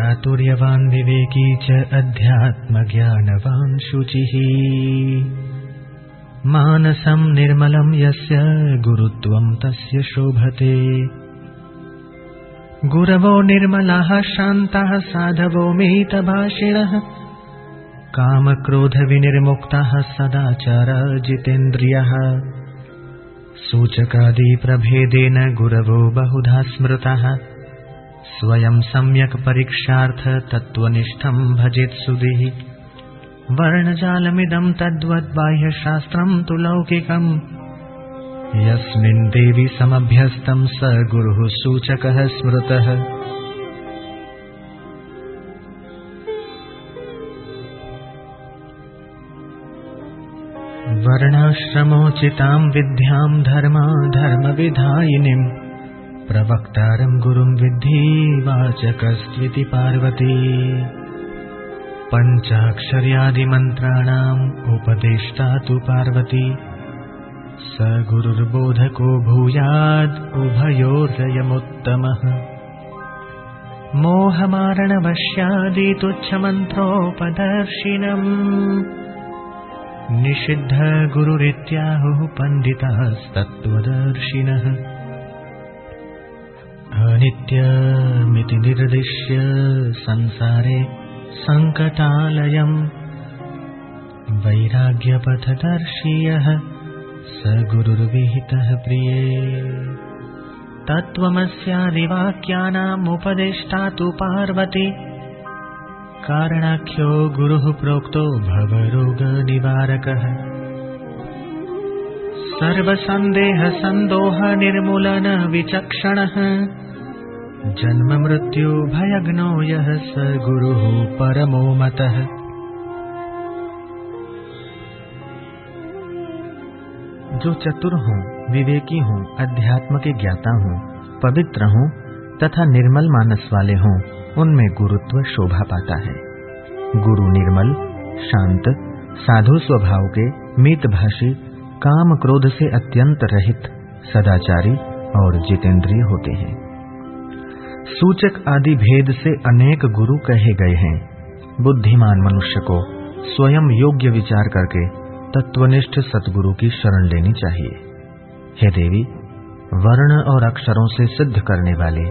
चातुर्यवान् विवेकी च अध्यात्मज्ञानवान् शुचिः। मानसम् निर्मलम् यस्य गुरुत्वम् तस्य शोभते। गुरवो निर्मलाः शान्ताः साधवो मितभाषिणः कामक्रोधविनिर्मुक्तः सदाचार जितेन्द्रियः। सूचकादिप्रभेदेन गुरवो बहुधा स्मृतः स्वयं सम्यक् परीक्षार्थ तत्त्वनिष्ठम् भजेत् सुधिः। वर्णजालमिदम् तद्वद् बाह्यशास्त्रम् तु लौकिकम्। यस्मिन् देवि समभ्यस्तम् स गुरुः सूचकः स्मृतः। वर्णाश्रमोचिताम् विद्याम् धर्मा धर्मविधायिनीम् प्रवक्तारम् गुरुम् विद्धि वाचकस्त्विति पार्वती पञ्चाक्षर्यादिमन्त्राणाम् उपदेष्टा तु पार्वती। स गुरुर्बोधको भूयाद् उभयोर्हयमुत्तमः मोहमारणवश्यादितुच्छमन्त्रोपदर्शिनम्। निषिद्ध गुरुरित्याहुः पण्डितास्तत्त्वदर्शिनः अनित्यमिति निर्दिश्य संसारे सङ्कटालयम् वैराग्यपथदर्शीयः स गुरुर्विहितः प्रिये। तत्त्वमस्यादिवाक्यानामुपदेष्टा तु पार्वती। कारणाख्यो गुरुः प्रोक्तो भवरोगनिवारकः। सर्वसन्देहसन्दोहनिर्मूलन विचक्षणः जन्ममृत्यु भयग्नो यः स गुरुः परमो मतः। जो चतुर हों, विवेकी हों, अध्यात्म के ज्ञाता हों, पवित्र हों, तथा निर्मल मानस वाले हों, उनमें गुरुत्व शोभा पाता है। गुरु निर्मल, शांत, साधु स्वभाव के, मितभाषी, काम क्रोध से अत्यंत रहित, सदाचारी और जितेंद्रिय होते हैं। सूचक आदि भेद से अनेक गुरु कहे गए हैं। बुद्धिमान मनुष्य को स्वयं योग्य विचार करके तत्वनिष्ठ सतगुरु की शरण लेनी चाहिए। हे देवी, वर्ण और अक्षरों से सिद्ध करने वाले,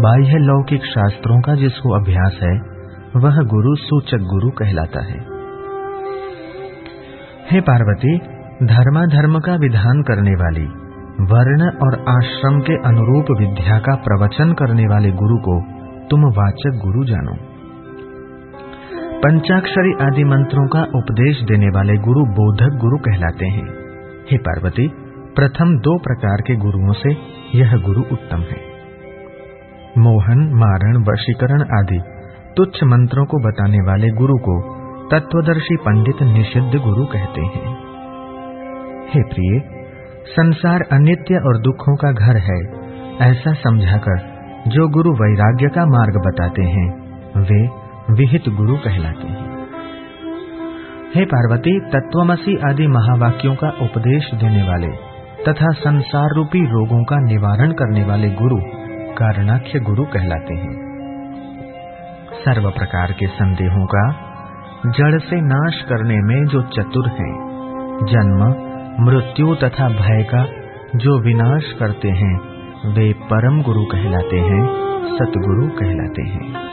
बाह्य लौकिक शास्त्रों का जिसको अभ्यास है, वह गुरु सूचक गुरु कहलाता है। हे पार्वती, धर्माधर्म का विधान करने वाली वर्ण और आश्रम के अनुरूप विद्या का प्रवचन करने वाले गुरु को तुम वाचक गुरु जानो। पंचाक्षरी आदि मंत्रों का उपदेश देने वाले गुरु बोधक गुरु कहलाते हैं। हे पार्वती, प्रथम दो प्रकार के गुरुओं से यह गुरु उत्तम है। मोहन, मारण, वशीकरण आदि तुच्छ मंत्रों को बताने वाले गुरु को तत्वदर्शी पंडित निषिद्ध गुरु कहते हैं। हे प्रिय संसार अनित्य और दुखों का घर है, ऐसा समझाकर जो गुरु वैराग्य का मार्ग बताते हैं, वे विहित गुरु कहलाते हैं। हे पार्वती, तत्वमसी आदि महावाक्यों का उपदेश देने वाले तथा संसार रूपी रोगों का निवारण करने वाले गुरु कारणाख्य गुरु कहलाते हैं। सर्व प्रकार के संदेहों का जड़ से नाश करने में जो चतुर हैं, जन्म मृत्यु तथा भय का जो विनाश करते हैं, वे परम गुरु कहलाते हैं, सतगुरु कहलाते हैं।